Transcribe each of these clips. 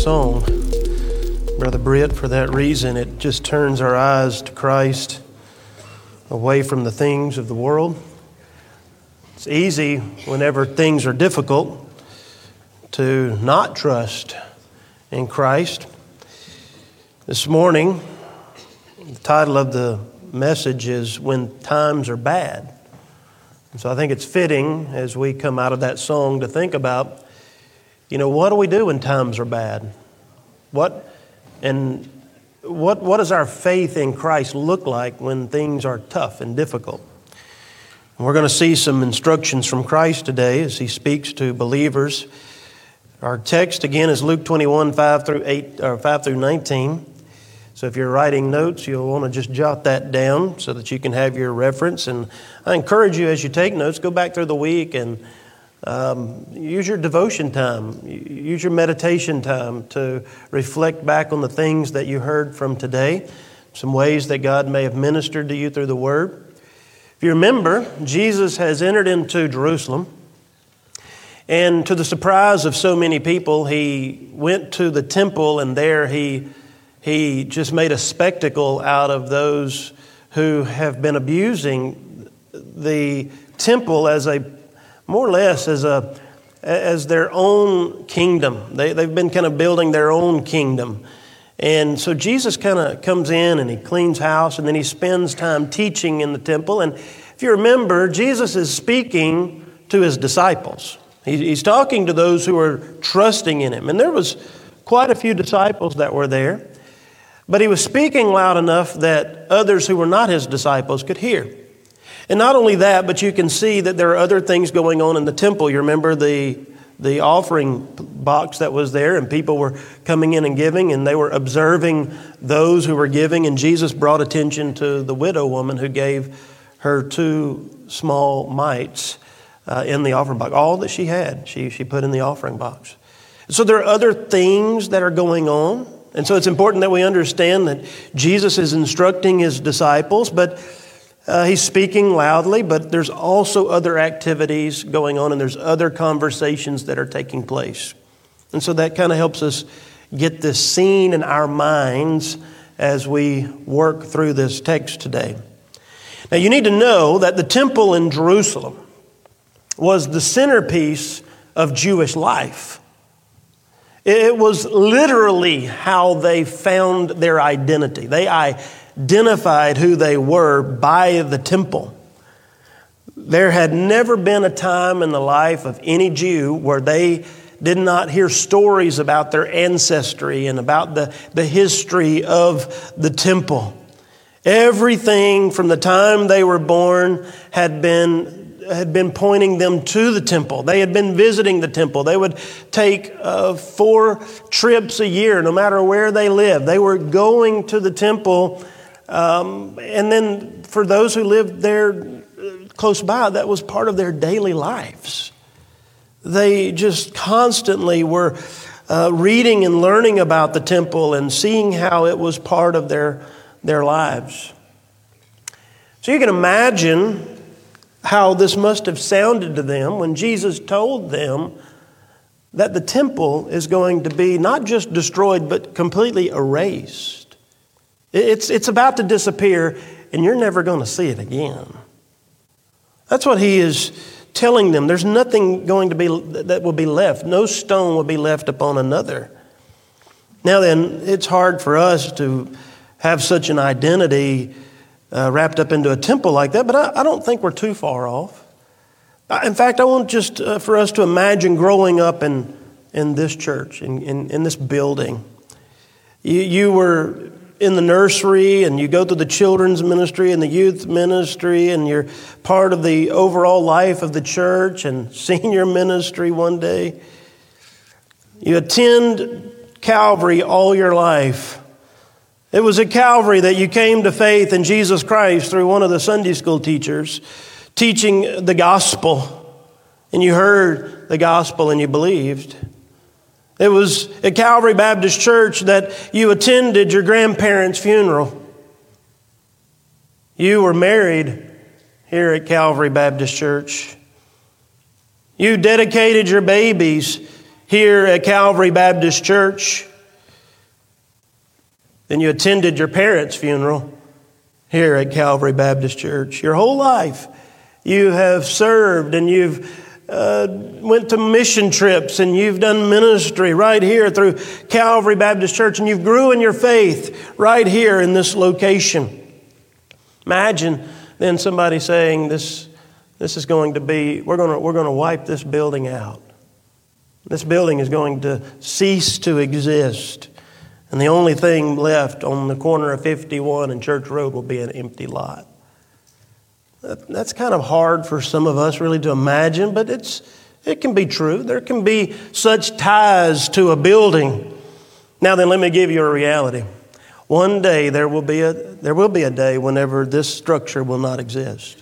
song, Brother Britt, for that reason. It just turns our eyes to Christ away from the things of the world. It's easy whenever things are difficult to not trust in Christ. This morning, the title of the message is When Times Are Bad. And so I think it's fitting as we come out of that song to think about you know, what do we do when times are bad? What and what what does our faith in Christ look like when things are tough and difficult? We're going to see some instructions from Christ today as he speaks to believers. Our text again is Luke 21, 5 through 8 or 5 through 19. So if you're writing notes, you'll want to just jot that down so that you can have your reference. And I encourage you as you take notes, go back through the week and um, use your devotion time, use your meditation time to reflect back on the things that you heard from today, some ways that God may have ministered to you through the Word. If you remember, Jesus has entered into Jerusalem, and to the surprise of so many people, he went to the temple, and there he, he just made a spectacle out of those who have been abusing the temple as a more or less as, a, as their own kingdom. They, they've been kind of building their own kingdom. And so Jesus kind of comes in and he cleans house and then he spends time teaching in the temple. And if you remember, Jesus is speaking to his disciples. He's talking to those who are trusting in him. And there was quite a few disciples that were there. But he was speaking loud enough that others who were not his disciples could hear. And not only that, but you can see that there are other things going on in the temple. You remember the, the offering box that was there, and people were coming in and giving, and they were observing those who were giving. And Jesus brought attention to the widow woman who gave her two small mites uh, in the offering box. All that she had, she, she put in the offering box. So there are other things that are going on. And so it's important that we understand that Jesus is instructing his disciples, but uh, he's speaking loudly, but there's also other activities going on and there's other conversations that are taking place. And so that kind of helps us get this scene in our minds as we work through this text today. Now, you need to know that the temple in Jerusalem was the centerpiece of Jewish life. It was literally how they found their identity. They identified who they were by the temple. There had never been a time in the life of any Jew where they did not hear stories about their ancestry and about the, the history of the temple. Everything from the time they were born had been had been pointing them to the temple. They had been visiting the temple. They would take uh, four trips a year, no matter where they lived. They were going to the temple um, and then for those who lived there uh, close by, that was part of their daily lives. They just constantly were uh, reading and learning about the temple and seeing how it was part of their, their lives. So you can imagine how this must have sounded to them when Jesus told them that the temple is going to be not just destroyed, but completely erased. It's, it's about to disappear, and you're never going to see it again. That's what he is telling them. There's nothing going to be that will be left. No stone will be left upon another. Now then, it's hard for us to have such an identity uh, wrapped up into a temple like that, but I, I, don't think we're too far off. In fact, I want just uh, for us to imagine growing up in, in this church, in, in, in this building. You, you were in the nursery and you go through the children's ministry and the youth ministry and you're part of the overall life of the church and senior ministry one day. You attend Calvary all your life. It was at Calvary that you came to faith in Jesus Christ through one of the Sunday school teachers teaching the gospel. And you heard the gospel and you believed. It was at Calvary Baptist Church that you attended your grandparents' funeral. You were married here at Calvary Baptist Church. You dedicated your babies here at Calvary Baptist Church, then you attended your parents' funeral here at Calvary Baptist Church. Your whole life, you have served and you've uh, went to mission trips and you've done ministry right here through Calvary Baptist Church and you've grew in your faith right here in this location. Imagine then somebody saying this, this is going to be, we're going to, we're going to wipe this building out. This building is going to cease to exist. And the only thing left on the corner of 51 and Church Road will be an empty lot. That's kind of hard for some of us really to imagine, but it's, it can be true. There can be such ties to a building. Now, then, let me give you a reality. One day there will be a, there will be a day whenever this structure will not exist.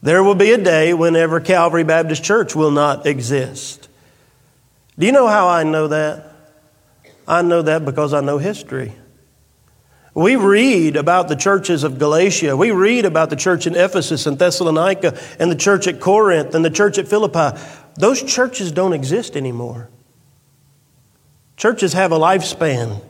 There will be a day whenever Calvary Baptist Church will not exist. Do you know how I know that? I know that because I know history. We read about the churches of Galatia. We read about the church in Ephesus and Thessalonica and the church at Corinth and the church at Philippi. Those churches don't exist anymore. Churches have a lifespan.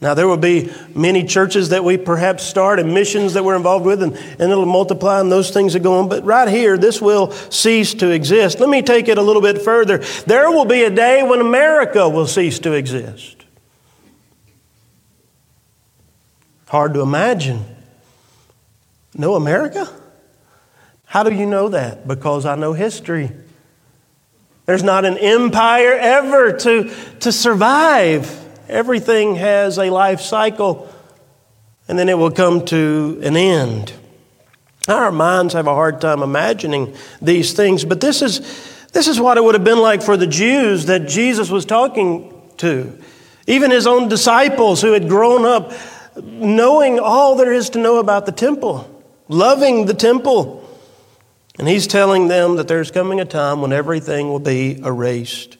Now, there will be many churches that we perhaps start and missions that we're involved with, and, and it'll multiply and those things are going. But right here, this will cease to exist. Let me take it a little bit further. There will be a day when America will cease to exist. Hard to imagine. No America? How do you know that? Because I know history. There's not an empire ever to, to survive. Everything has a life cycle, and then it will come to an end. Our minds have a hard time imagining these things, but this is, this is what it would have been like for the Jews that Jesus was talking to. Even his own disciples who had grown up knowing all there is to know about the temple, loving the temple. And he's telling them that there's coming a time when everything will be erased.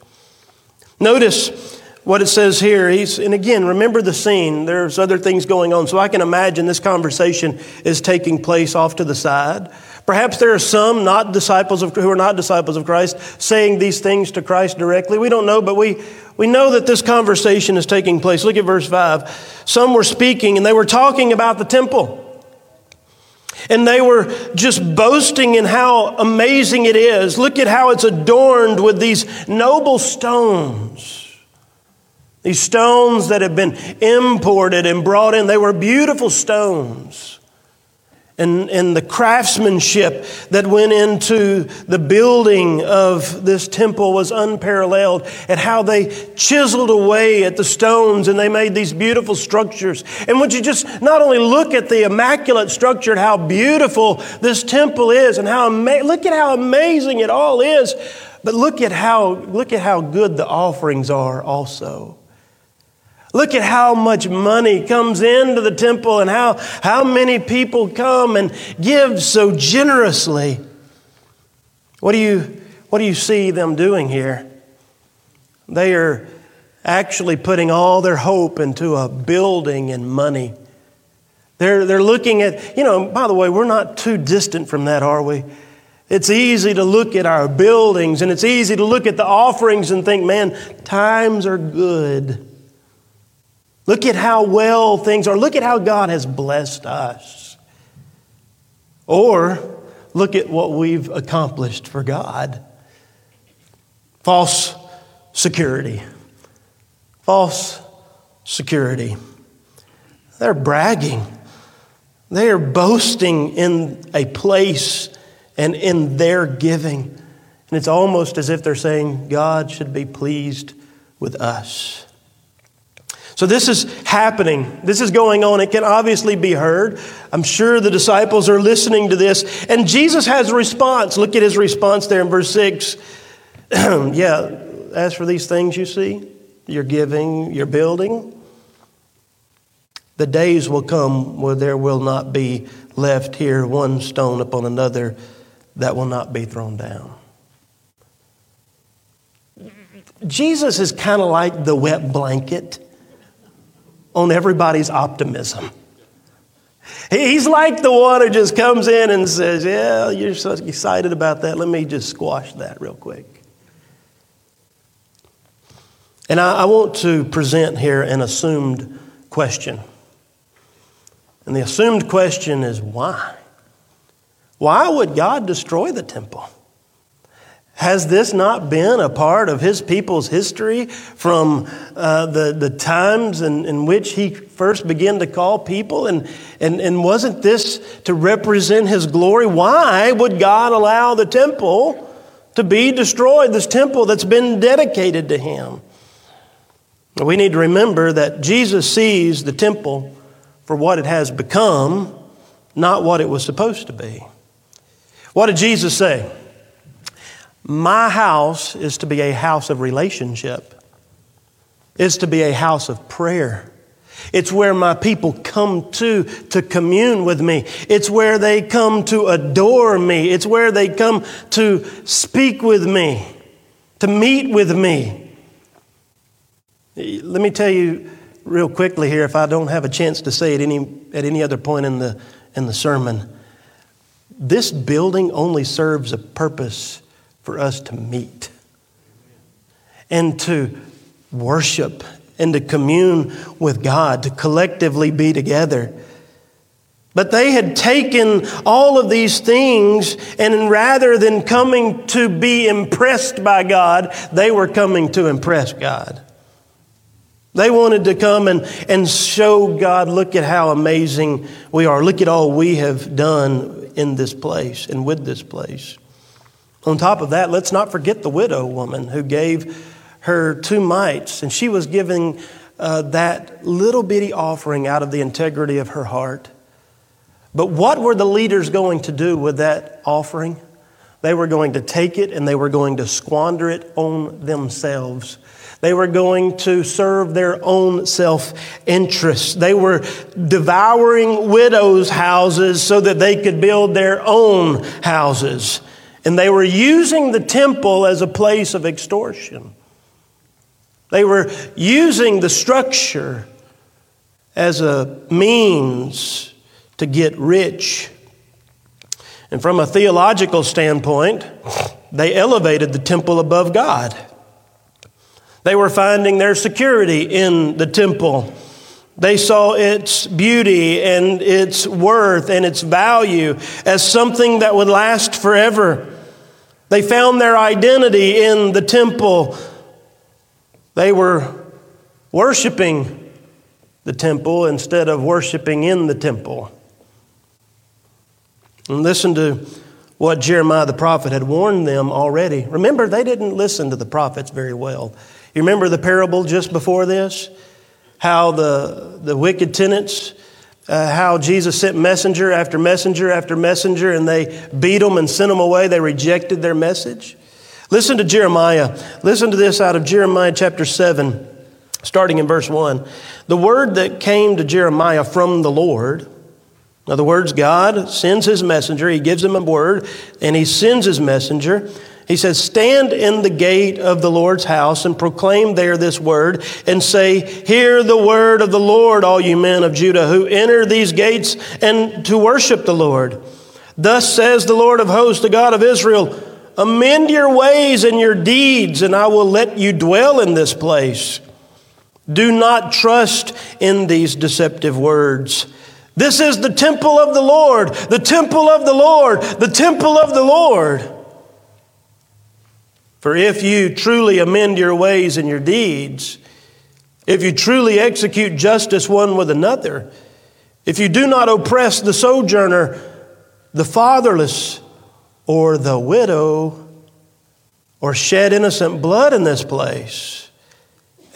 Notice what it says here. He's, and again, remember the scene. There's other things going on. So I can imagine this conversation is taking place off to the side. Perhaps there are some not disciples of, who are not disciples of Christ saying these things to Christ directly. We don't know, but we, we know that this conversation is taking place. Look at verse 5. Some were speaking and they were talking about the temple. And they were just boasting in how amazing it is. Look at how it's adorned with these noble stones. These stones that have been imported and brought in, they were beautiful stones and, and the craftsmanship that went into the building of this temple was unparalleled, and how they chiseled away at the stones and they made these beautiful structures. And would you just not only look at the immaculate structure and how beautiful this temple is, and how ama- look at how amazing it all is, but look at how look at how good the offerings are also. Look at how much money comes into the temple and how, how many people come and give so generously. What do, you, what do you see them doing here? They are actually putting all their hope into a building and money. They're, they're looking at, you know, by the way, we're not too distant from that, are we? It's easy to look at our buildings and it's easy to look at the offerings and think, man, times are good. Look at how well things are. Look at how God has blessed us. Or look at what we've accomplished for God. False security. False security. They're bragging. They are boasting in a place and in their giving. And it's almost as if they're saying, God should be pleased with us. So this is happening. This is going on. It can obviously be heard. I'm sure the disciples are listening to this. And Jesus has a response. Look at his response there in verse 6. yeah, as for these things you see, you're giving, you're building, the days will come where there will not be left here one stone upon another that will not be thrown down. Jesus is kind of like the wet blanket on everybody's optimism. He's like the one who just comes in and says, Yeah, you're so excited about that. Let me just squash that real quick. And I, I want to present here an assumed question. And the assumed question is why? Why would God destroy the temple? Has this not been a part of his people's history from uh, the, the times in, in which he first began to call people? And, and, and wasn't this to represent his glory? Why would God allow the temple to be destroyed, this temple that's been dedicated to him? We need to remember that Jesus sees the temple for what it has become, not what it was supposed to be. What did Jesus say? My house is to be a house of relationship. It's to be a house of prayer. It's where my people come to to commune with me. It's where they come to adore me. It's where they come to speak with me, to meet with me. Let me tell you real quickly here, if I don't have a chance to say it any, at any other point in the, in the sermon, this building only serves a purpose for us to meet and to worship and to commune with God, to collectively be together. But they had taken all of these things, and rather than coming to be impressed by God, they were coming to impress God. They wanted to come and, and show God, look at how amazing we are. Look at all we have done in this place and with this place. On top of that, let's not forget the widow woman who gave her two mites, and she was giving uh, that little bitty offering out of the integrity of her heart. But what were the leaders going to do with that offering? They were going to take it and they were going to squander it on themselves. They were going to serve their own self interest. They were devouring widows' houses so that they could build their own houses. And they were using the temple as a place of extortion. They were using the structure as a means to get rich. And from a theological standpoint, they elevated the temple above God. They were finding their security in the temple they saw its beauty and its worth and its value as something that would last forever. They found their identity in the temple. They were worshiping the temple instead of worshiping in the temple. And listen to what Jeremiah the prophet had warned them already. Remember, they didn't listen to the prophets very well. You remember the parable just before this? How the, the wicked tenants, uh, how Jesus sent messenger after messenger after messenger, and they beat them and sent them away. They rejected their message. Listen to Jeremiah. Listen to this out of Jeremiah chapter 7, starting in verse 1. The word that came to Jeremiah from the Lord, in other words, God sends his messenger, he gives him a word, and he sends his messenger. He says, Stand in the gate of the Lord's house and proclaim there this word and say, Hear the word of the Lord, all you men of Judah who enter these gates and to worship the Lord. Thus says the Lord of hosts, the God of Israel, Amend your ways and your deeds, and I will let you dwell in this place. Do not trust in these deceptive words. This is the temple of the Lord, the temple of the Lord, the temple of the Lord. For if you truly amend your ways and your deeds, if you truly execute justice one with another, if you do not oppress the sojourner, the fatherless, or the widow, or shed innocent blood in this place,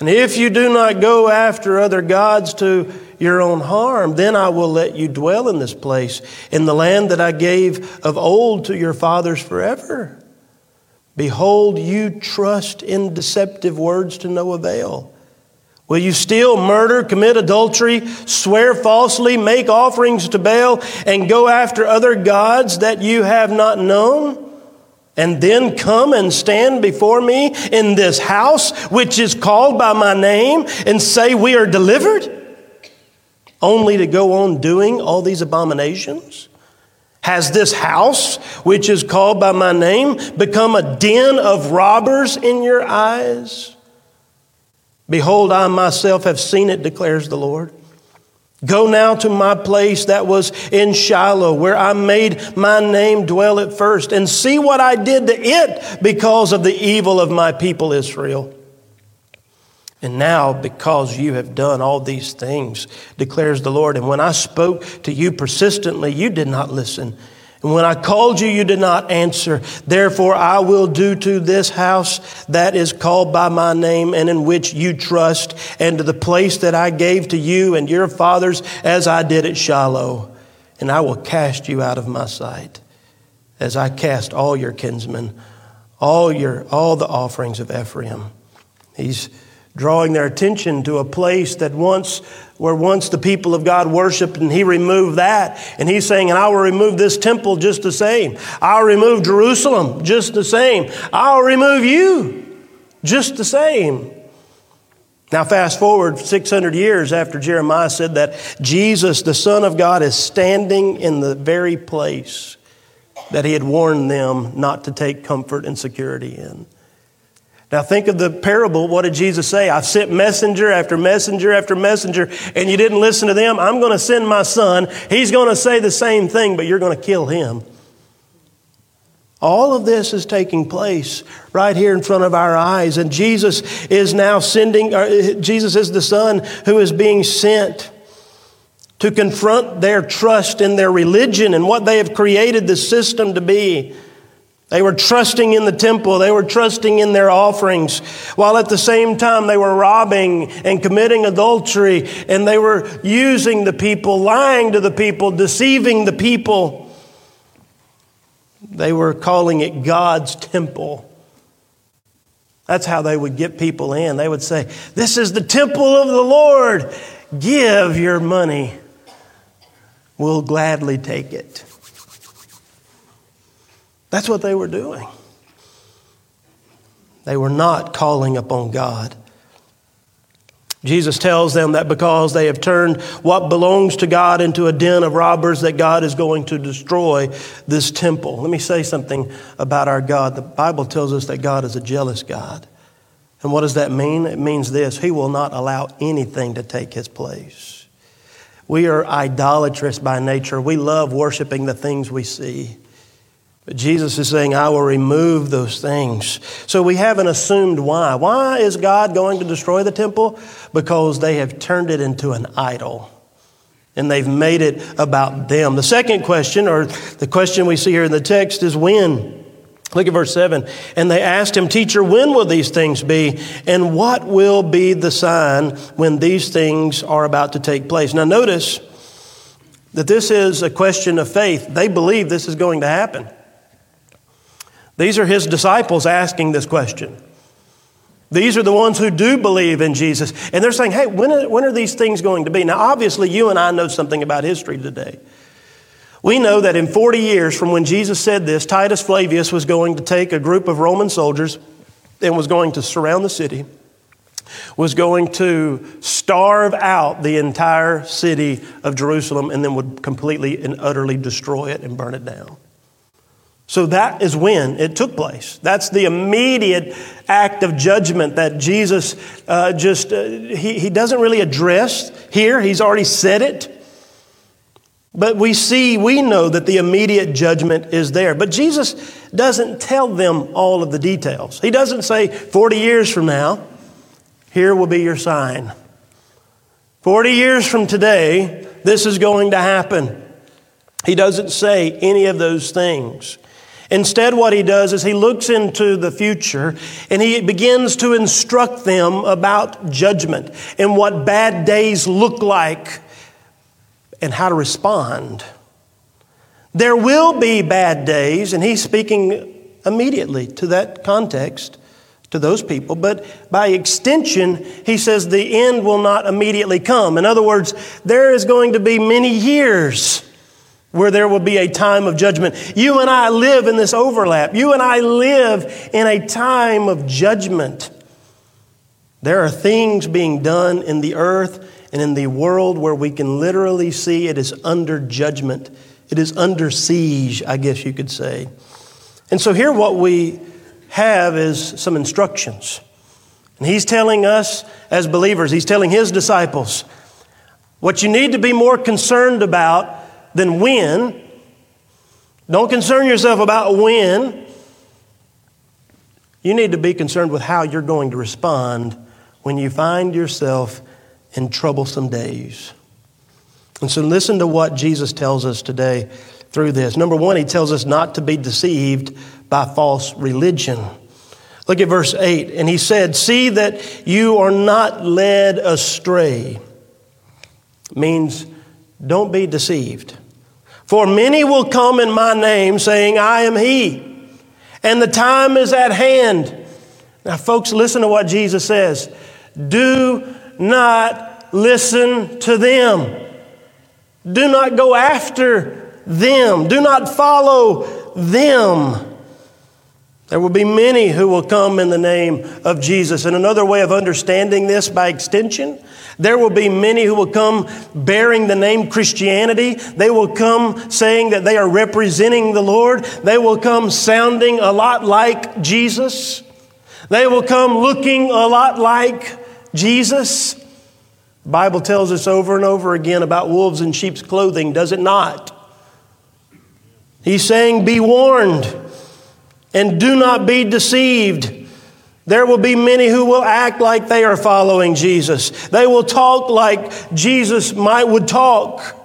and if you do not go after other gods to your own harm, then I will let you dwell in this place, in the land that I gave of old to your fathers forever. Behold, you trust in deceptive words to no avail. Will you steal, murder, commit adultery, swear falsely, make offerings to Baal, and go after other gods that you have not known? And then come and stand before me in this house, which is called by my name, and say, We are delivered? Only to go on doing all these abominations? Has this house, which is called by my name, become a den of robbers in your eyes? Behold, I myself have seen it, declares the Lord. Go now to my place that was in Shiloh, where I made my name dwell at first, and see what I did to it because of the evil of my people Israel. And now, because you have done all these things, declares the Lord, and when I spoke to you persistently, you did not listen. And when I called you, you did not answer. Therefore, I will do to this house that is called by my name and in which you trust, and to the place that I gave to you and your fathers as I did at Shiloh. And I will cast you out of my sight, as I cast all your kinsmen, all your all the offerings of Ephraim. He's drawing their attention to a place that once where once the people of God worshiped and he removed that and he's saying and I will remove this temple just the same. I'll remove Jerusalem just the same. I'll remove you just the same. Now fast forward 600 years after Jeremiah said that Jesus the son of God is standing in the very place that he had warned them not to take comfort and security in now, think of the parable. What did Jesus say? I've sent messenger after messenger after messenger, and you didn't listen to them. I'm going to send my son. He's going to say the same thing, but you're going to kill him. All of this is taking place right here in front of our eyes, and Jesus is now sending, uh, Jesus is the Son who is being sent to confront their trust in their religion and what they have created the system to be. They were trusting in the temple. They were trusting in their offerings, while at the same time they were robbing and committing adultery, and they were using the people, lying to the people, deceiving the people. They were calling it God's temple. That's how they would get people in. They would say, This is the temple of the Lord. Give your money. We'll gladly take it. That's what they were doing. They were not calling upon God. Jesus tells them that because they have turned what belongs to God into a den of robbers, that God is going to destroy this temple. Let me say something about our God. The Bible tells us that God is a jealous God. And what does that mean? It means this He will not allow anything to take His place. We are idolatrous by nature. We love worshiping the things we see. But Jesus is saying, I will remove those things. So we have an assumed why. Why is God going to destroy the temple? Because they have turned it into an idol. And they've made it about them. The second question, or the question we see here in the text, is when? Look at verse 7. And they asked him, Teacher, when will these things be? And what will be the sign when these things are about to take place? Now, notice that this is a question of faith. They believe this is going to happen. These are his disciples asking this question. These are the ones who do believe in Jesus. And they're saying, hey, when are, when are these things going to be? Now, obviously, you and I know something about history today. We know that in 40 years from when Jesus said this, Titus Flavius was going to take a group of Roman soldiers and was going to surround the city, was going to starve out the entire city of Jerusalem, and then would completely and utterly destroy it and burn it down. So that is when it took place. That's the immediate act of judgment that Jesus uh, just, uh, he, he doesn't really address here. He's already said it. But we see, we know that the immediate judgment is there. But Jesus doesn't tell them all of the details. He doesn't say, 40 years from now, here will be your sign. 40 years from today, this is going to happen. He doesn't say any of those things. Instead, what he does is he looks into the future and he begins to instruct them about judgment and what bad days look like and how to respond. There will be bad days, and he's speaking immediately to that context, to those people, but by extension, he says the end will not immediately come. In other words, there is going to be many years where there will be a time of judgment. You and I live in this overlap. You and I live in a time of judgment. There are things being done in the earth and in the world where we can literally see it is under judgment. It is under siege, I guess you could say. And so, here what we have is some instructions. And he's telling us as believers, he's telling his disciples, what you need to be more concerned about than when. Don't concern yourself about when. You need to be concerned with how you're going to respond when you find yourself in troublesome days. And so, listen to what Jesus tells us today through this. Number one, he tells us not to be deceived by false religion. Look at verse 8. And he said, See that you are not led astray. Means don't be deceived. For many will come in my name, saying, I am he, and the time is at hand. Now, folks, listen to what Jesus says. Do not listen to them. Do not go after them. Do not follow them. There will be many who will come in the name of Jesus. And another way of understanding this by extension, there will be many who will come bearing the name Christianity. They will come saying that they are representing the Lord. They will come sounding a lot like Jesus. They will come looking a lot like Jesus. The Bible tells us over and over again about wolves in sheep's clothing, does it not? He's saying, Be warned and do not be deceived. There will be many who will act like they are following Jesus. They will talk like Jesus might would talk.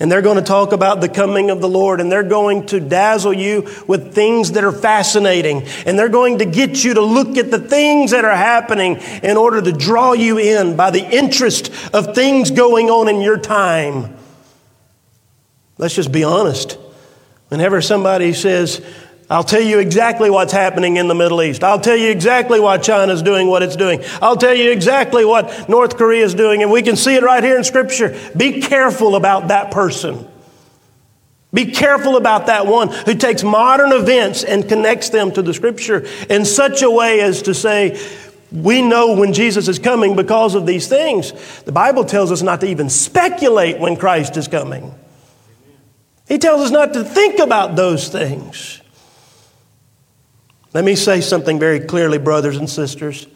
And they're going to talk about the coming of the Lord, and they're going to dazzle you with things that are fascinating. And they're going to get you to look at the things that are happening in order to draw you in by the interest of things going on in your time. Let's just be honest. Whenever somebody says, I'll tell you exactly what's happening in the Middle East. I'll tell you exactly why China's doing what it's doing. I'll tell you exactly what North Korea is doing, and we can see it right here in Scripture. Be careful about that person. Be careful about that one who takes modern events and connects them to the Scripture in such a way as to say, we know when Jesus is coming because of these things. The Bible tells us not to even speculate when Christ is coming. He tells us not to think about those things. Let me say something very clearly, brothers and sisters.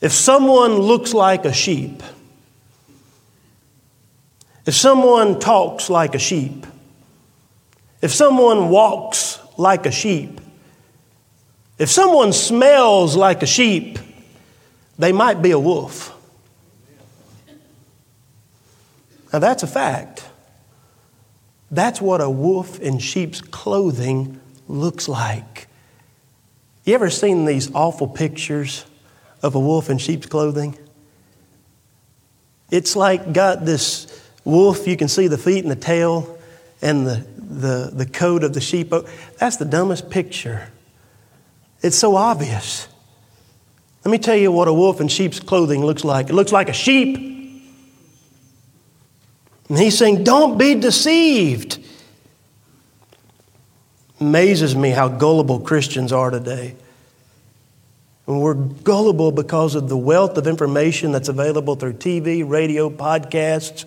If someone looks like a sheep, if someone talks like a sheep, if someone walks like a sheep, if someone smells like a sheep, they might be a wolf. Now, that's a fact. That's what a wolf in sheep's clothing looks like. You ever seen these awful pictures of a wolf in sheep's clothing? It's like got this wolf, you can see the feet and the tail and the, the, the coat of the sheep. Oh, that's the dumbest picture. It's so obvious. Let me tell you what a wolf in sheep's clothing looks like. It looks like a sheep. And he's saying, Don't be deceived amazes me how gullible Christians are today. And we're gullible because of the wealth of information that's available through TV, radio, podcasts,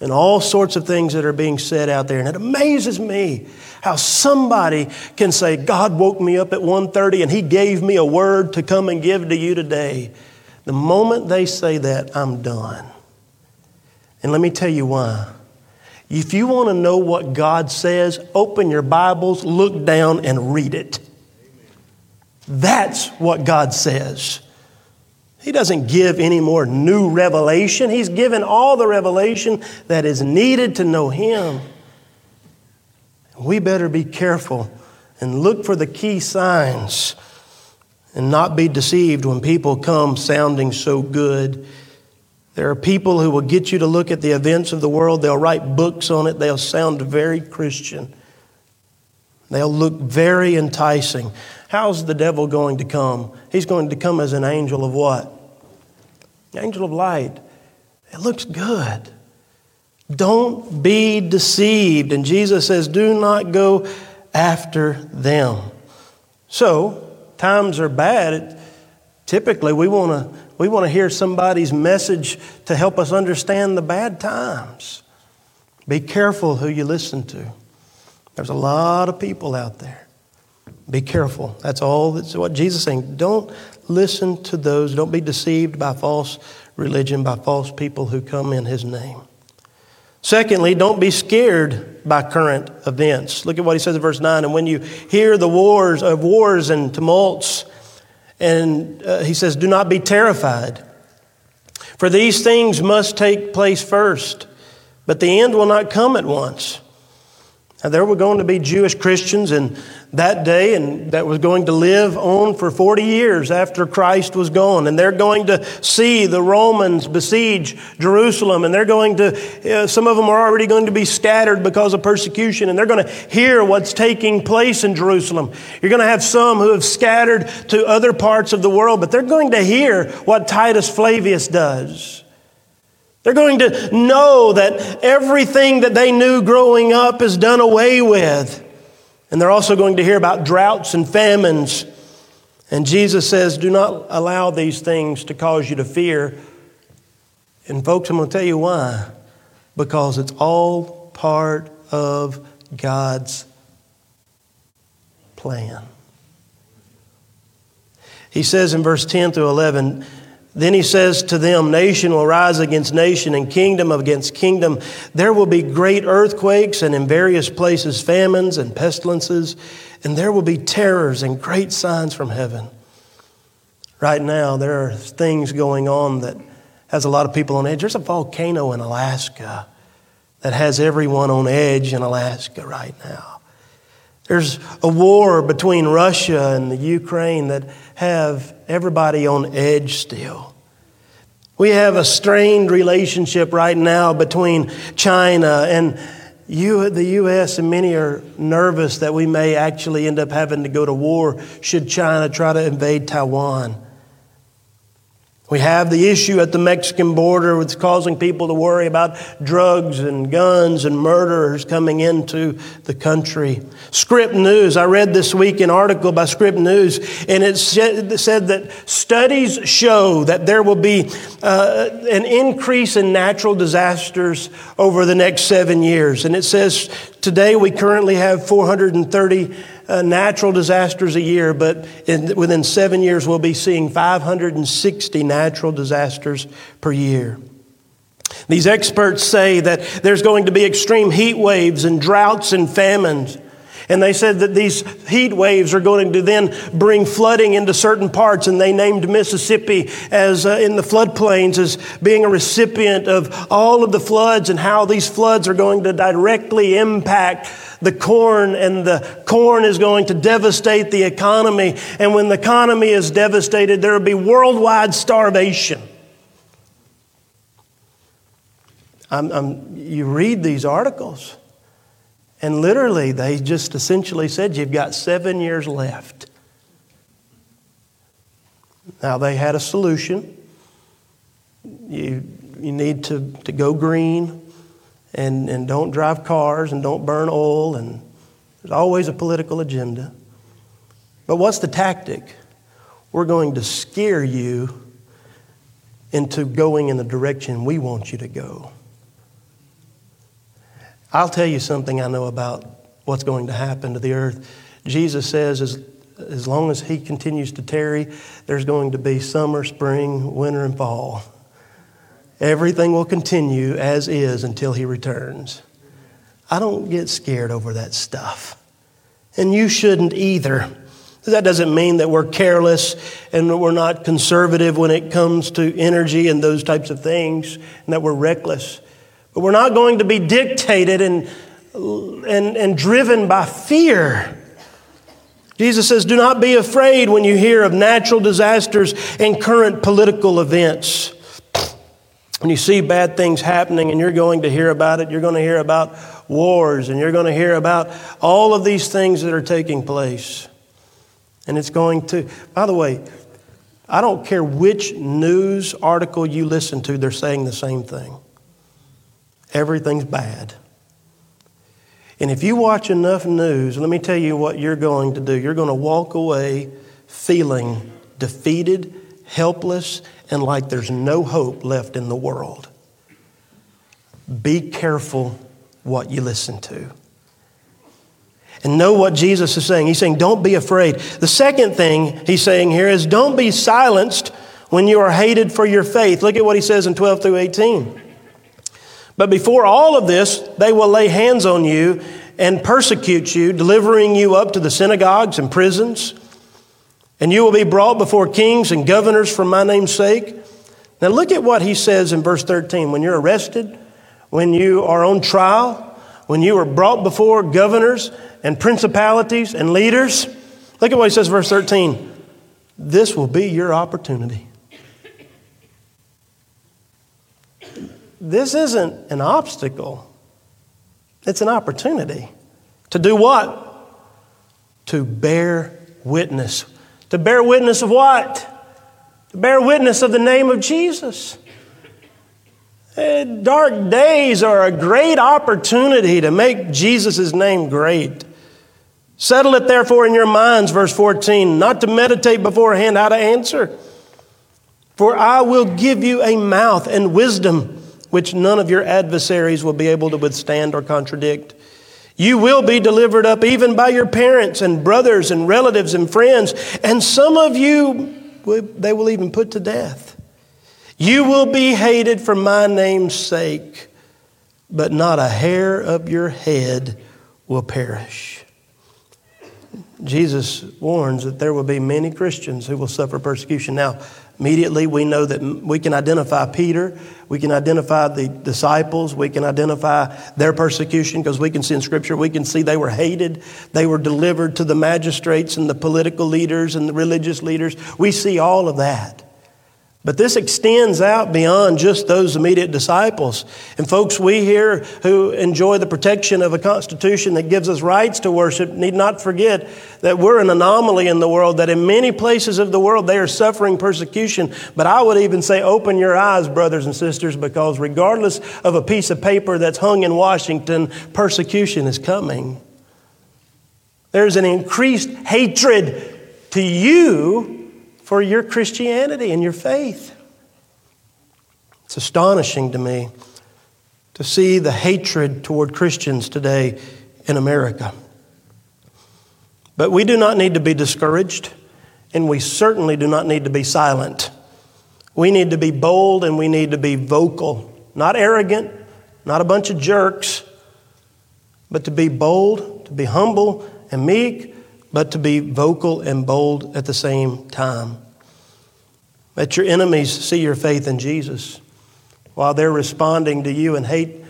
and all sorts of things that are being said out there. And it amazes me how somebody can say, God woke me up at 1.30 and he gave me a word to come and give to you today. The moment they say that, I'm done. And let me tell you why. If you want to know what God says, open your Bibles, look down, and read it. That's what God says. He doesn't give any more new revelation. He's given all the revelation that is needed to know Him. We better be careful and look for the key signs and not be deceived when people come sounding so good there are people who will get you to look at the events of the world. They'll write books on it. They'll sound very Christian. They'll look very enticing. How's the devil going to come? He's going to come as an angel of what? Angel of light. It looks good. Don't be deceived. And Jesus says, do not go after them. So, times are bad. Typically, we want to we want to hear somebody's message to help us understand the bad times. Be careful who you listen to. There's a lot of people out there. Be careful. That's all that's what Jesus is saying. Don't listen to those, don't be deceived by false religion, by false people who come in his name. Secondly, don't be scared by current events. Look at what he says in verse 9. And when you hear the wars of wars and tumults, and uh, he says, do not be terrified. For these things must take place first, but the end will not come at once. Now, there were going to be Jewish Christians in that day and that was going to live on for 40 years after Christ was gone. And they're going to see the Romans besiege Jerusalem. And they're going to, uh, some of them are already going to be scattered because of persecution. And they're going to hear what's taking place in Jerusalem. You're going to have some who have scattered to other parts of the world, but they're going to hear what Titus Flavius does. They're going to know that everything that they knew growing up is done away with. And they're also going to hear about droughts and famines. And Jesus says, Do not allow these things to cause you to fear. And, folks, I'm going to tell you why. Because it's all part of God's plan. He says in verse 10 through 11, then he says to them, Nation will rise against nation and kingdom against kingdom. There will be great earthquakes and in various places famines and pestilences, and there will be terrors and great signs from heaven. Right now, there are things going on that has a lot of people on edge. There's a volcano in Alaska that has everyone on edge in Alaska right now. There's a war between Russia and the Ukraine that have everybody on edge still. We have a strained relationship right now between China and you, the U.S., and many are nervous that we may actually end up having to go to war should China try to invade Taiwan. We have the issue at the Mexican border that's causing people to worry about drugs and guns and murderers coming into the country. Scripps News, I read this week an article by Scripps News, and it said that studies show that there will be uh, an increase in natural disasters over the next seven years. And it says today we currently have 430 uh, natural disasters a year, but in, within seven years, we'll be seeing 560 natural disasters per year. These experts say that there's going to be extreme heat waves and droughts and famines. And they said that these heat waves are going to then bring flooding into certain parts. And they named Mississippi as uh, in the floodplains as being a recipient of all of the floods and how these floods are going to directly impact the corn and the corn is going to devastate the economy. And when the economy is devastated, there will be worldwide starvation. I'm, I'm, you read these articles and literally, they just essentially said, You've got seven years left. Now, they had a solution. You, you need to, to go green and, and don't drive cars and don't burn oil, and there's always a political agenda. But what's the tactic? We're going to scare you into going in the direction we want you to go. I'll tell you something I know about what's going to happen to the earth. Jesus says, as, as long as He continues to tarry, there's going to be summer, spring, winter, and fall. Everything will continue as is until He returns. I don't get scared over that stuff. And you shouldn't either. That doesn't mean that we're careless and we're not conservative when it comes to energy and those types of things, and that we're reckless. But we're not going to be dictated and, and, and driven by fear. Jesus says, Do not be afraid when you hear of natural disasters and current political events. When you see bad things happening and you're going to hear about it, you're going to hear about wars and you're going to hear about all of these things that are taking place. And it's going to, by the way, I don't care which news article you listen to, they're saying the same thing everything's bad. And if you watch enough news, let me tell you what you're going to do. You're going to walk away feeling defeated, helpless, and like there's no hope left in the world. Be careful what you listen to. and know what Jesus is saying. He's saying, don't be afraid. The second thing he's saying here is, don't be silenced when you are hated for your faith. Look at what he says in 12 through 18. But before all of this, they will lay hands on you and persecute you, delivering you up to the synagogues and prisons. And you will be brought before kings and governors for my name's sake. Now, look at what he says in verse 13. When you're arrested, when you are on trial, when you are brought before governors and principalities and leaders, look at what he says, in verse 13. This will be your opportunity. This isn't an obstacle, it's an opportunity. To do what? To bear witness. To bear witness of what? To bear witness of the name of Jesus. Eh, dark days are a great opportunity to make Jesus' name great. Settle it therefore in your minds, verse 14, not to meditate beforehand how to answer. For I will give you a mouth and wisdom which none of your adversaries will be able to withstand or contradict. You will be delivered up even by your parents and brothers and relatives and friends, and some of you they will even put to death. You will be hated for my name's sake, but not a hair of your head will perish. Jesus warns that there will be many Christians who will suffer persecution. Now, immediately we know that we can identify Peter, we can identify the disciples, we can identify their persecution because we can see in Scripture, we can see they were hated, they were delivered to the magistrates and the political leaders and the religious leaders. We see all of that. But this extends out beyond just those immediate disciples. And folks, we here who enjoy the protection of a constitution that gives us rights to worship need not forget that we're an anomaly in the world, that in many places of the world they are suffering persecution. But I would even say, open your eyes, brothers and sisters, because regardless of a piece of paper that's hung in Washington, persecution is coming. There's an increased hatred to you for your Christianity and your faith. It's astonishing to me to see the hatred toward Christians today in America. But we do not need to be discouraged, and we certainly do not need to be silent. We need to be bold and we need to be vocal, not arrogant, not a bunch of jerks, but to be bold, to be humble and meek, but to be vocal and bold at the same time. Let your enemies see your faith in Jesus. While they're responding to you in hate,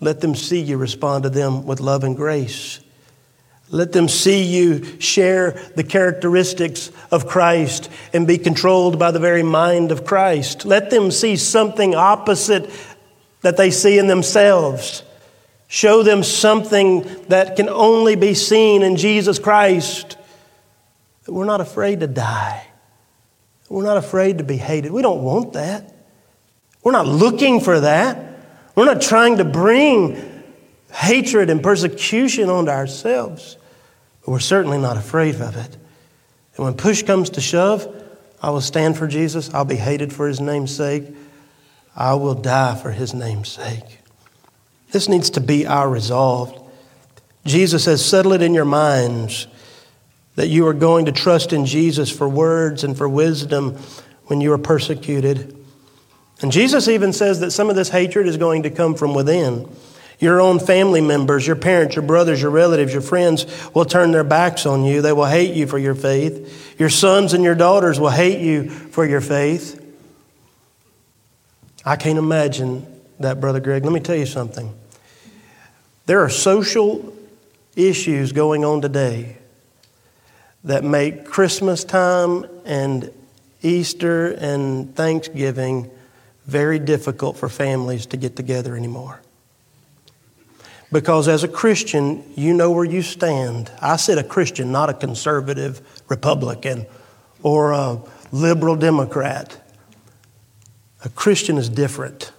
let them see you respond to them with love and grace. Let them see you share the characteristics of Christ and be controlled by the very mind of Christ. Let them see something opposite that they see in themselves. Show them something that can only be seen in Jesus Christ. That we're not afraid to die. We're not afraid to be hated. We don't want that. We're not looking for that. We're not trying to bring hatred and persecution onto ourselves. But we're certainly not afraid of it. And when push comes to shove, I will stand for Jesus. I'll be hated for his name's sake. I will die for his name's sake. This needs to be our resolve. Jesus says, settle it in your minds that you are going to trust in Jesus for words and for wisdom when you are persecuted. And Jesus even says that some of this hatred is going to come from within. Your own family members, your parents, your brothers, your relatives, your friends will turn their backs on you. They will hate you for your faith. Your sons and your daughters will hate you for your faith. I can't imagine that, Brother Greg. Let me tell you something. There are social issues going on today that make Christmas time and Easter and Thanksgiving very difficult for families to get together anymore. Because as a Christian, you know where you stand. I said a Christian, not a conservative Republican or a liberal Democrat. A Christian is different.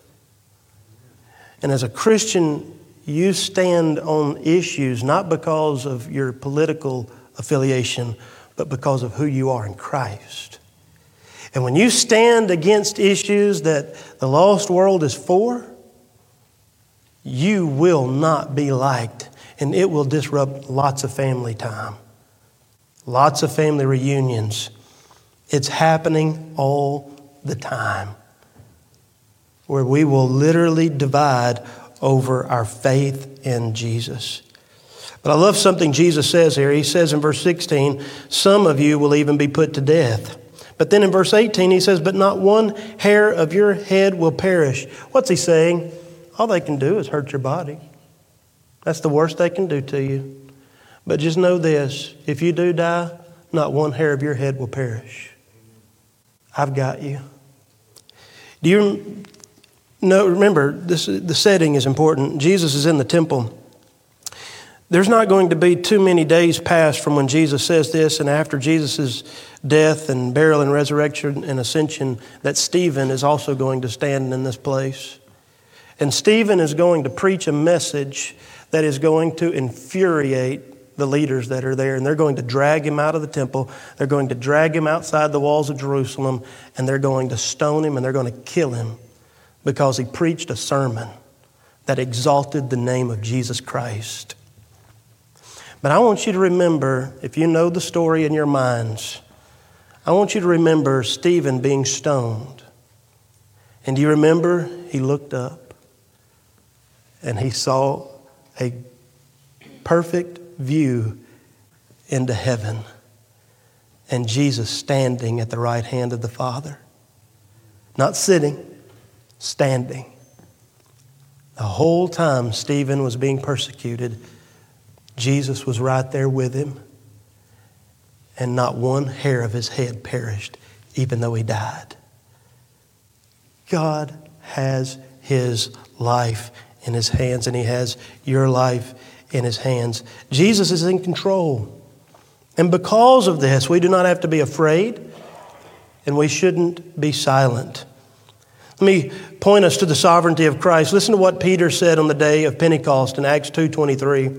And as a Christian, you stand on issues not because of your political affiliation, but because of who you are in Christ. And when you stand against issues that the lost world is for, you will not be liked and it will disrupt lots of family time, lots of family reunions. It's happening all the time where we will literally divide over our faith in Jesus. But I love something Jesus says here. He says in verse 16, Some of you will even be put to death. But then in verse 18, he says, But not one hair of your head will perish. What's he saying? All they can do is hurt your body. That's the worst they can do to you. But just know this if you do die, not one hair of your head will perish. I've got you. Do you know? Remember, this, the setting is important. Jesus is in the temple. There's not going to be too many days past from when Jesus says this and after Jesus' death and burial and resurrection and ascension that Stephen is also going to stand in this place. And Stephen is going to preach a message that is going to infuriate the leaders that are there. And they're going to drag him out of the temple. They're going to drag him outside the walls of Jerusalem. And they're going to stone him and they're going to kill him because he preached a sermon that exalted the name of Jesus Christ. But I want you to remember, if you know the story in your minds, I want you to remember Stephen being stoned. And do you remember he looked up and he saw a perfect view into heaven and Jesus standing at the right hand of the Father? Not sitting, standing. The whole time Stephen was being persecuted, Jesus was right there with him, and not one hair of his head perished, even though he died. God has his life in his hands, and he has your life in his hands. Jesus is in control. And because of this, we do not have to be afraid, and we shouldn't be silent. Let me point us to the sovereignty of Christ. Listen to what Peter said on the day of Pentecost in Acts 2:23.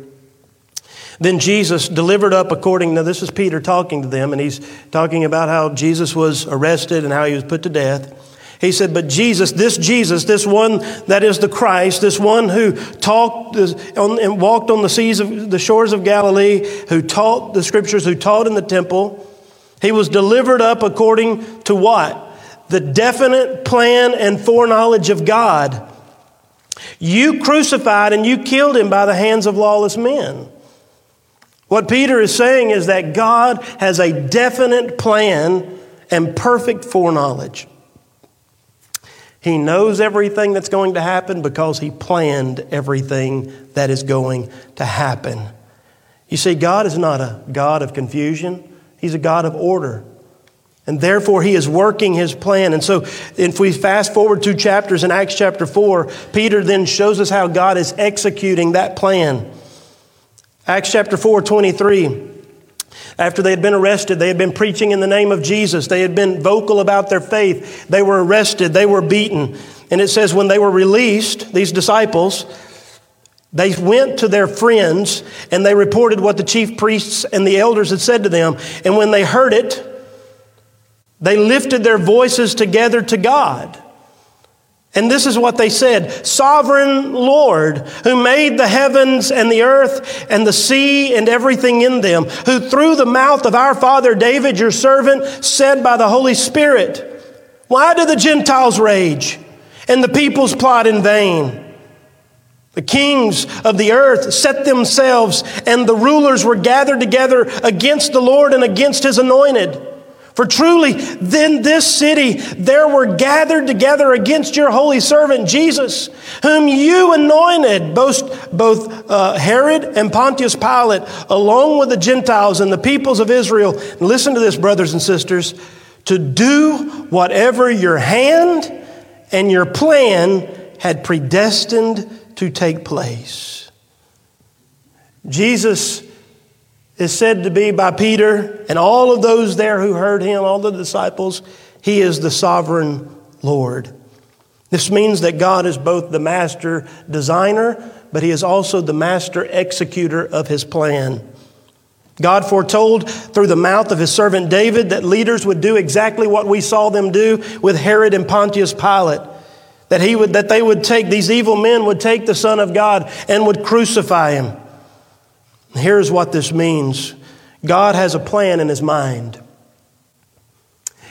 Then Jesus delivered up according, now this is Peter talking to them, and he's talking about how Jesus was arrested and how he was put to death. He said, But Jesus, this Jesus, this one that is the Christ, this one who talked and walked on the seas of the shores of Galilee, who taught the scriptures, who taught in the temple, he was delivered up according to what? The definite plan and foreknowledge of God. You crucified and you killed him by the hands of lawless men. What Peter is saying is that God has a definite plan and perfect foreknowledge. He knows everything that's going to happen because He planned everything that is going to happen. You see, God is not a God of confusion, He's a God of order. And therefore, He is working His plan. And so, if we fast forward two chapters in Acts chapter 4, Peter then shows us how God is executing that plan. Acts chapter 4, 23. After they had been arrested, they had been preaching in the name of Jesus. They had been vocal about their faith. They were arrested. They were beaten. And it says, when they were released, these disciples, they went to their friends and they reported what the chief priests and the elders had said to them. And when they heard it, they lifted their voices together to God. And this is what they said Sovereign Lord, who made the heavens and the earth and the sea and everything in them, who through the mouth of our father David, your servant, said by the Holy Spirit, Why do the Gentiles rage and the peoples plot in vain? The kings of the earth set themselves, and the rulers were gathered together against the Lord and against his anointed. For truly, then this city there were gathered together against your holy servant Jesus, whom you anointed, both, both uh, Herod and Pontius Pilate, along with the Gentiles and the peoples of Israel. And listen to this, brothers and sisters, to do whatever your hand and your plan had predestined to take place. Jesus is said to be by Peter and all of those there who heard him, all the disciples, he is the sovereign Lord. This means that God is both the master designer, but he is also the master executor of his plan. God foretold through the mouth of his servant David that leaders would do exactly what we saw them do with Herod and Pontius Pilate. That, he would, that they would take, these evil men would take the Son of God and would crucify him. Here's what this means God has a plan in his mind.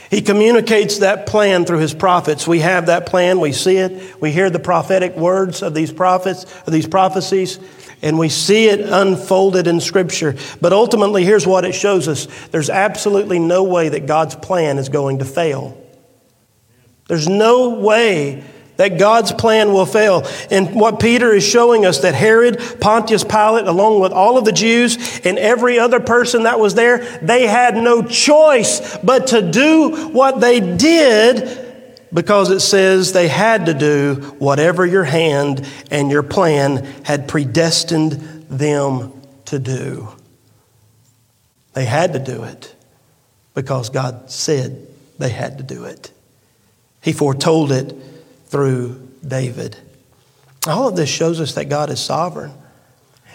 He communicates that plan through his prophets. We have that plan, we see it, we hear the prophetic words of these prophets, of these prophecies, and we see it unfolded in Scripture. But ultimately, here's what it shows us there's absolutely no way that God's plan is going to fail. There's no way that God's plan will fail. And what Peter is showing us that Herod, Pontius Pilate, along with all of the Jews and every other person that was there, they had no choice but to do what they did because it says they had to do whatever your hand and your plan had predestined them to do. They had to do it because God said they had to do it. He foretold it through David. All of this shows us that God is sovereign.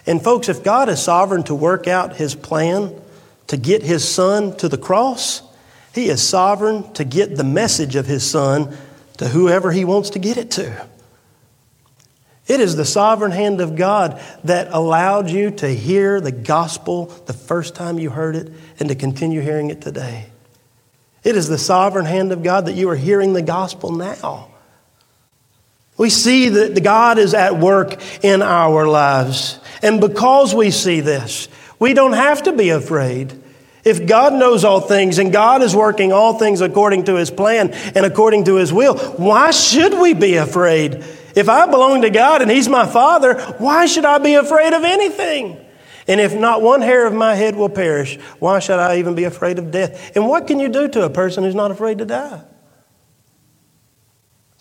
And, folks, if God is sovereign to work out his plan to get his son to the cross, he is sovereign to get the message of his son to whoever he wants to get it to. It is the sovereign hand of God that allowed you to hear the gospel the first time you heard it and to continue hearing it today. It is the sovereign hand of God that you are hearing the gospel now. We see that God is at work in our lives. And because we see this, we don't have to be afraid. If God knows all things and God is working all things according to his plan and according to his will, why should we be afraid? If I belong to God and he's my father, why should I be afraid of anything? And if not one hair of my head will perish, why should I even be afraid of death? And what can you do to a person who's not afraid to die?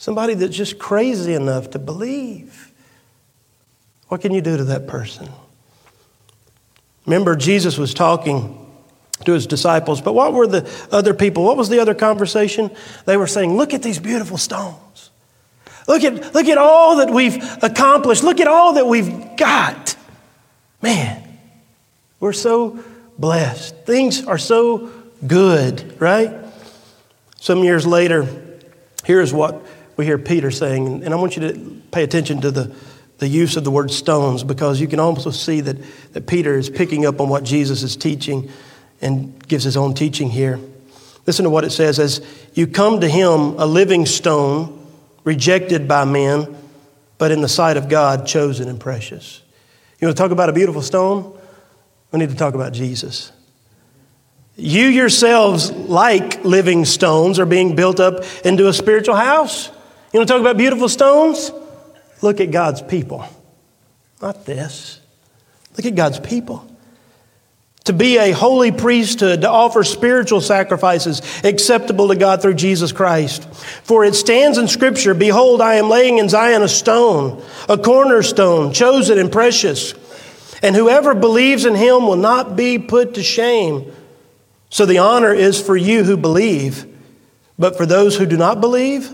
Somebody that's just crazy enough to believe. What can you do to that person? Remember, Jesus was talking to his disciples, but what were the other people? What was the other conversation? They were saying, Look at these beautiful stones. Look at, look at all that we've accomplished. Look at all that we've got. Man, we're so blessed. Things are so good, right? Some years later, here's what we hear Peter saying, and I want you to pay attention to the, the use of the word stones because you can also see that, that Peter is picking up on what Jesus is teaching and gives his own teaching here. Listen to what it says as you come to him, a living stone, rejected by men, but in the sight of God, chosen and precious. You want to talk about a beautiful stone? We need to talk about Jesus. You yourselves, like living stones, are being built up into a spiritual house you want to talk about beautiful stones? Look at God's people. Not this. Look at God's people. To be a holy priesthood, to offer spiritual sacrifices acceptable to God through Jesus Christ. For it stands in Scripture Behold, I am laying in Zion a stone, a cornerstone, chosen and precious. And whoever believes in him will not be put to shame. So the honor is for you who believe. But for those who do not believe,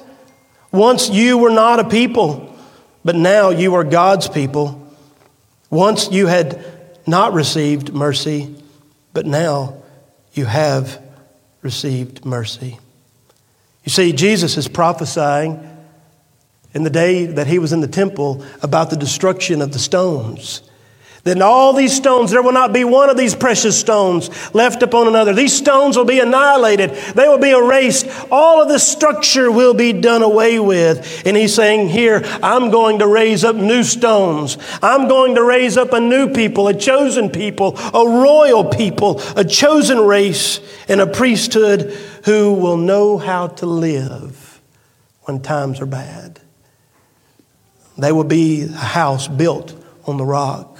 Once you were not a people, but now you are God's people. Once you had not received mercy, but now you have received mercy. You see, Jesus is prophesying in the day that he was in the temple about the destruction of the stones. Then all these stones, there will not be one of these precious stones left upon another. These stones will be annihilated. They will be erased. All of the structure will be done away with. And he's saying here, I'm going to raise up new stones. I'm going to raise up a new people, a chosen people, a royal people, a chosen race, and a priesthood who will know how to live when times are bad. They will be a house built on the rock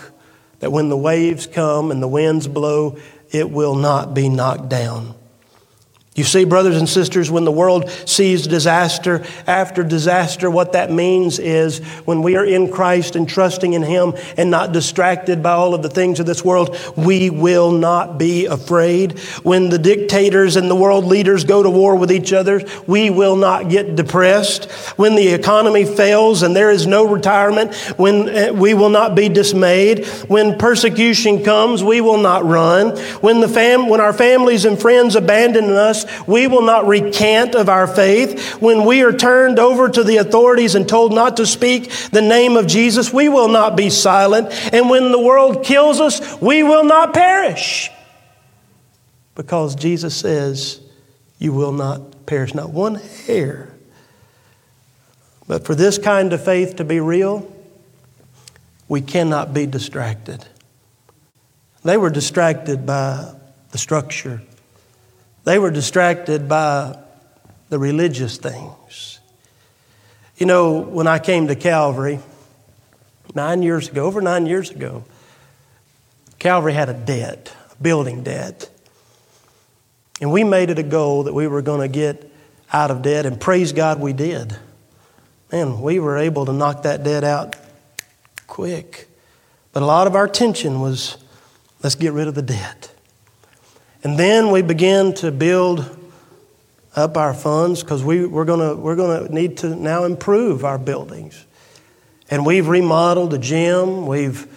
that when the waves come and the winds blow, it will not be knocked down. You see, brothers and sisters, when the world sees disaster after disaster, what that means is when we are in Christ and trusting in Him and not distracted by all of the things of this world, we will not be afraid. When the dictators and the world leaders go to war with each other, we will not get depressed. When the economy fails and there is no retirement, when eh, we will not be dismayed. When persecution comes, we will not run. When, the fam- when our families and friends abandon us, we will not recant of our faith. When we are turned over to the authorities and told not to speak the name of Jesus, we will not be silent. And when the world kills us, we will not perish. Because Jesus says, You will not perish, not one hair. But for this kind of faith to be real, we cannot be distracted. They were distracted by the structure they were distracted by the religious things. You know, when I came to Calvary nine years ago, over nine years ago, Calvary had a debt, a building debt. And we made it a goal that we were going to get out of debt, and praise God we did. Man, we were able to knock that debt out quick. But a lot of our tension was let's get rid of the debt. And then we begin to build up our funds because we, we're going we're gonna need to now improve our buildings. And we've remodeled the gym, we've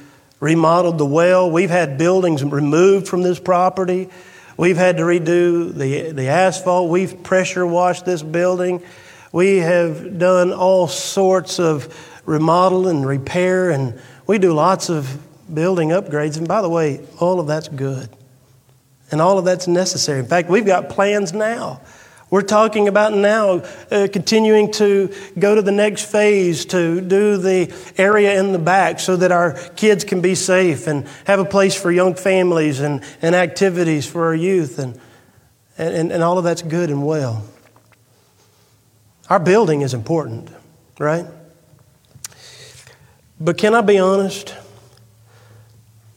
remodeled the well, we've had buildings removed from this property, we've had to redo the, the asphalt, we've pressure washed this building, we have done all sorts of remodel and repair, and we do lots of building upgrades. And by the way, all of that's good. And all of that's necessary. In fact, we've got plans now. We're talking about now uh, continuing to go to the next phase to do the area in the back so that our kids can be safe and have a place for young families and, and activities for our youth. And, and, and all of that's good and well. Our building is important, right? But can I be honest?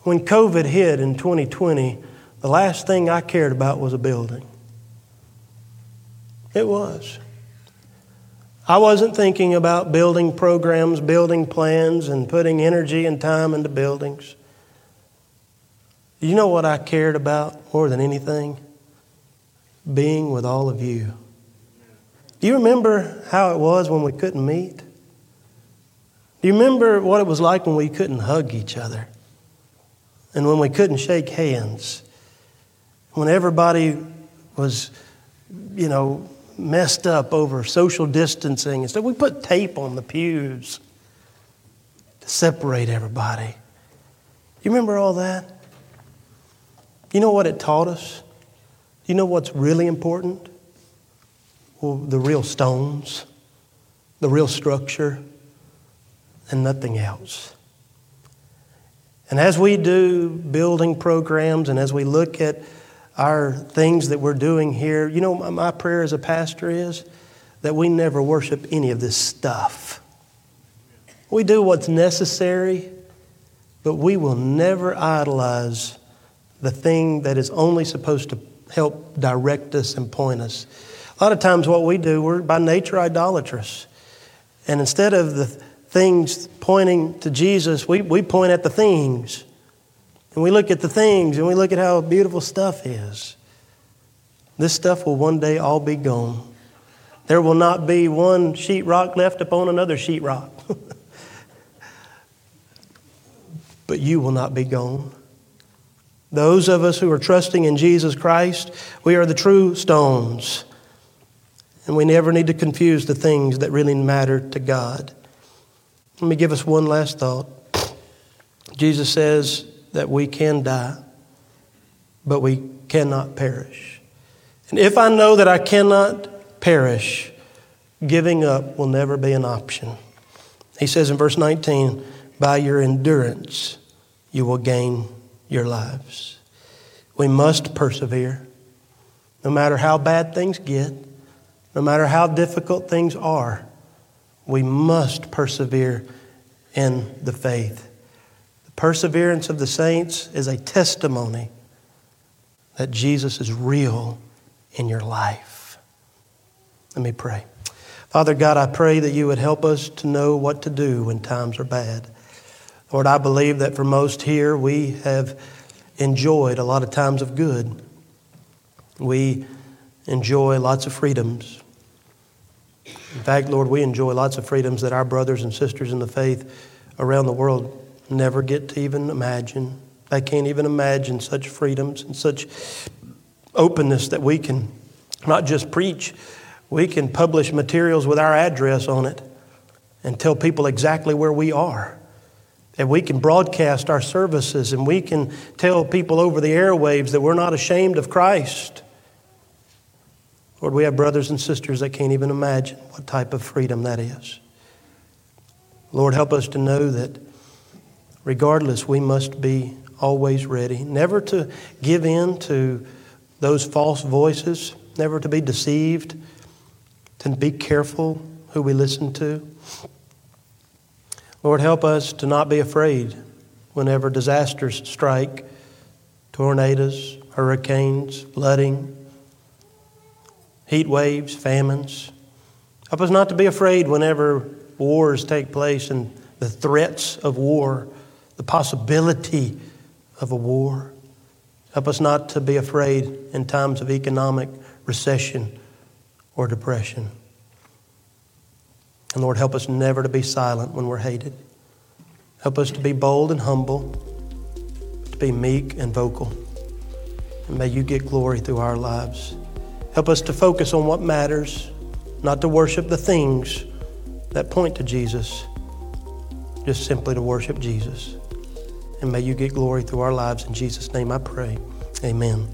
When COVID hit in 2020, the last thing I cared about was a building. It was. I wasn't thinking about building programs, building plans, and putting energy and time into buildings. You know what I cared about more than anything? Being with all of you. Do you remember how it was when we couldn't meet? Do you remember what it was like when we couldn't hug each other? And when we couldn't shake hands? When everybody was, you know, messed up over social distancing and stuff, we put tape on the pews to separate everybody. You remember all that? You know what it taught us? You know what's really important? Well, the real stones, the real structure, and nothing else. And as we do building programs and as we look at our things that we're doing here. You know, my prayer as a pastor is that we never worship any of this stuff. We do what's necessary, but we will never idolize the thing that is only supposed to help direct us and point us. A lot of times, what we do, we're by nature idolatrous. And instead of the things pointing to Jesus, we, we point at the things. And we look at the things and we look at how beautiful stuff is. This stuff will one day all be gone. There will not be one sheetrock left upon another sheetrock. but you will not be gone. Those of us who are trusting in Jesus Christ, we are the true stones. And we never need to confuse the things that really matter to God. Let me give us one last thought. Jesus says, that we can die, but we cannot perish. And if I know that I cannot perish, giving up will never be an option. He says in verse 19, by your endurance, you will gain your lives. We must persevere. No matter how bad things get, no matter how difficult things are, we must persevere in the faith. Perseverance of the saints is a testimony that Jesus is real in your life. Let me pray. Father God, I pray that you would help us to know what to do when times are bad. Lord, I believe that for most here, we have enjoyed a lot of times of good. We enjoy lots of freedoms. In fact, Lord, we enjoy lots of freedoms that our brothers and sisters in the faith around the world never get to even imagine. They can't even imagine such freedoms and such openness that we can not just preach, we can publish materials with our address on it and tell people exactly where we are. And we can broadcast our services and we can tell people over the airwaves that we're not ashamed of Christ. Lord, we have brothers and sisters that can't even imagine what type of freedom that is. Lord, help us to know that regardless, we must be always ready, never to give in to those false voices, never to be deceived, to be careful who we listen to. Lord, help us to not be afraid whenever disasters strike tornadoes, hurricanes, flooding, heat waves, famines. Help us not to be afraid whenever wars take place and the threats of war, the possibility of a war. Help us not to be afraid in times of economic recession or depression. And Lord, help us never to be silent when we're hated. Help us to be bold and humble, to be meek and vocal. And may you get glory through our lives. Help us to focus on what matters, not to worship the things that point to Jesus, just simply to worship Jesus. And may you get glory through our lives. In Jesus' name I pray. Amen.